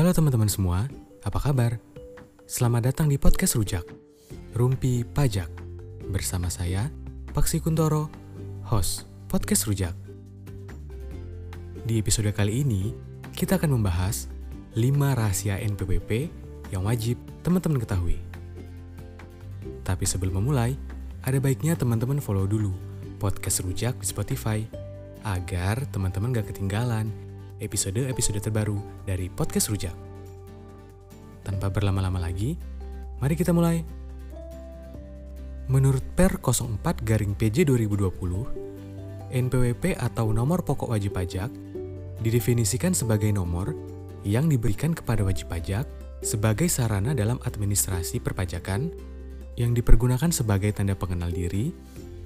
Halo teman-teman semua, apa kabar? Selamat datang di podcast Rujak, Rumpi Pajak. Bersama saya, Paksi Kuntoro, host podcast Rujak. Di episode kali ini, kita akan membahas 5 rahasia NPWP yang wajib teman-teman ketahui. Tapi sebelum memulai, ada baiknya teman-teman follow dulu podcast Rujak di Spotify agar teman-teman gak ketinggalan episode-episode terbaru dari podcast Rujak. Tanpa berlama-lama lagi, mari kita mulai. Menurut Per 04 garing PJ 2020, NPWP atau nomor pokok wajib pajak didefinisikan sebagai nomor yang diberikan kepada wajib pajak sebagai sarana dalam administrasi perpajakan yang dipergunakan sebagai tanda pengenal diri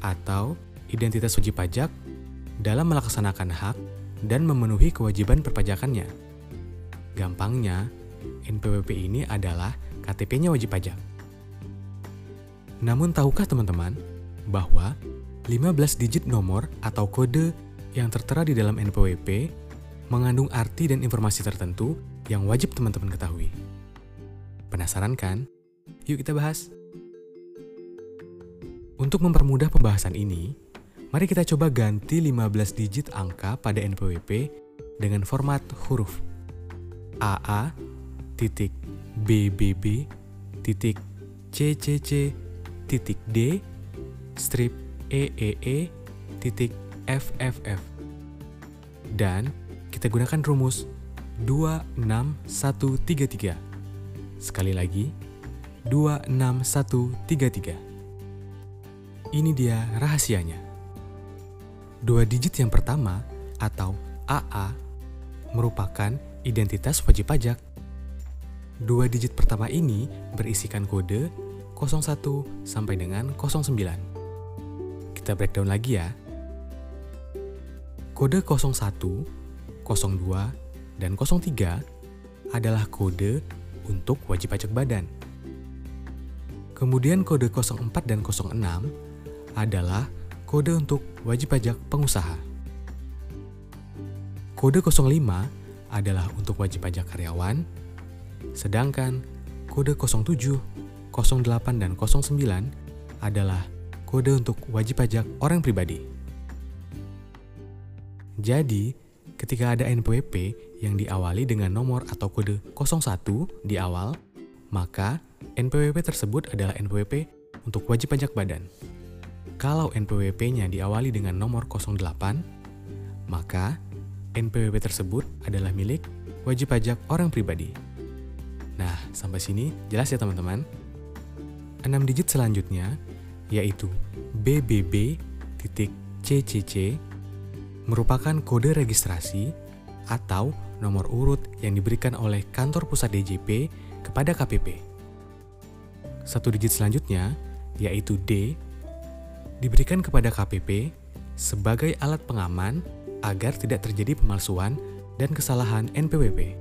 atau identitas wajib pajak dalam melaksanakan hak dan memenuhi kewajiban perpajakannya. Gampangnya, NPWP ini adalah KTP-nya wajib pajak. Namun tahukah teman-teman bahwa 15 digit nomor atau kode yang tertera di dalam NPWP mengandung arti dan informasi tertentu yang wajib teman-teman ketahui. Penasaran kan? Yuk kita bahas. Untuk mempermudah pembahasan ini, Mari kita coba ganti 15 digit angka pada NPWP dengan format huruf AA titik BBB titik CCC titik D strip EEE titik FFF dan kita gunakan rumus 26133 sekali lagi 26133 ini dia rahasianya Dua digit yang pertama atau AA merupakan identitas wajib pajak. Dua digit pertama ini berisikan kode 01 sampai dengan 09. Kita breakdown lagi ya. Kode 01, 02, dan 03 adalah kode untuk wajib pajak badan. Kemudian kode 04 dan 06 adalah kode untuk wajib pajak pengusaha. Kode 05 adalah untuk wajib pajak karyawan, sedangkan kode 07, 08, dan 09 adalah kode untuk wajib pajak orang pribadi. Jadi, ketika ada NPWP yang diawali dengan nomor atau kode 01 di awal, maka NPWP tersebut adalah NPWP untuk wajib pajak badan. Kalau NPWP-nya diawali dengan nomor 08, maka NPWP tersebut adalah milik wajib pajak orang pribadi. Nah, sampai sini jelas ya teman-teman? 6 digit selanjutnya yaitu BBB titik CCC merupakan kode registrasi atau nomor urut yang diberikan oleh kantor pusat DJP kepada KPP. Satu digit selanjutnya yaitu D diberikan kepada KPP sebagai alat pengaman agar tidak terjadi pemalsuan dan kesalahan NPWP.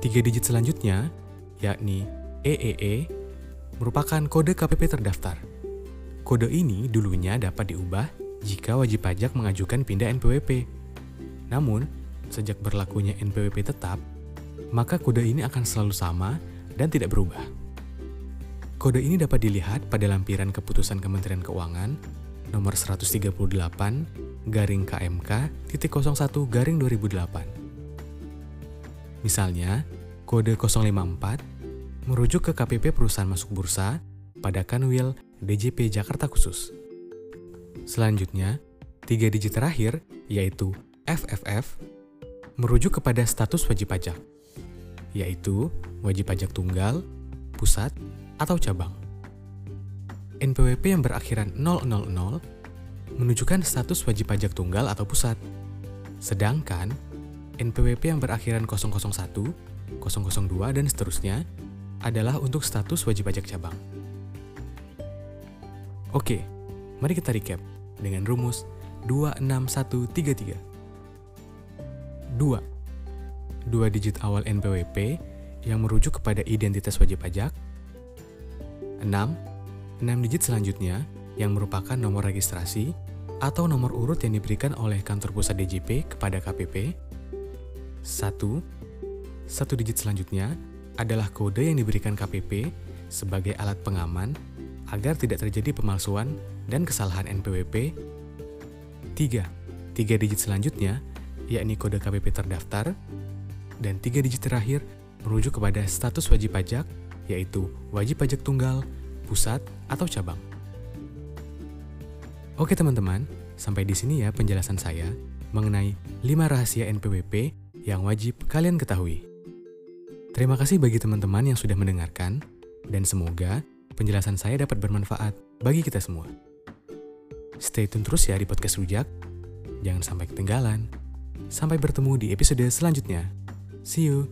Tiga digit selanjutnya, yakni EEE, merupakan kode KPP terdaftar. Kode ini dulunya dapat diubah jika wajib pajak mengajukan pindah NPWP. Namun, sejak berlakunya NPWP tetap, maka kode ini akan selalu sama dan tidak berubah. Kode ini dapat dilihat pada lampiran keputusan Kementerian Keuangan nomor 138 garing KMK titik 01 garing 2008. Misalnya, kode 054 merujuk ke KPP perusahaan masuk bursa pada Kanwil DJP Jakarta khusus. Selanjutnya, tiga digit terakhir yaitu FFF merujuk kepada status wajib pajak, yaitu wajib pajak tunggal, pusat, atau cabang. NPWP yang berakhiran 000 menunjukkan status wajib pajak tunggal atau pusat. Sedangkan NPWP yang berakhiran 001, 002, dan seterusnya adalah untuk status wajib pajak cabang. Oke, mari kita recap dengan rumus 26133. 2. Dua digit awal NPWP yang merujuk kepada identitas wajib pajak 6. 6 digit selanjutnya yang merupakan nomor registrasi atau nomor urut yang diberikan oleh kantor pusat DJP kepada KPP. 1. Satu digit selanjutnya adalah kode yang diberikan KPP sebagai alat pengaman agar tidak terjadi pemalsuan dan kesalahan NPWP. 3. Tiga digit selanjutnya, yakni kode KPP terdaftar. Dan tiga digit terakhir merujuk kepada status wajib pajak, yaitu wajib pajak tunggal, pusat, atau cabang. Oke teman-teman, sampai di sini ya penjelasan saya mengenai 5 rahasia NPWP yang wajib kalian ketahui. Terima kasih bagi teman-teman yang sudah mendengarkan, dan semoga penjelasan saya dapat bermanfaat bagi kita semua. Stay tune terus ya di podcast Rujak. Jangan sampai ketinggalan. Sampai bertemu di episode selanjutnya. See you.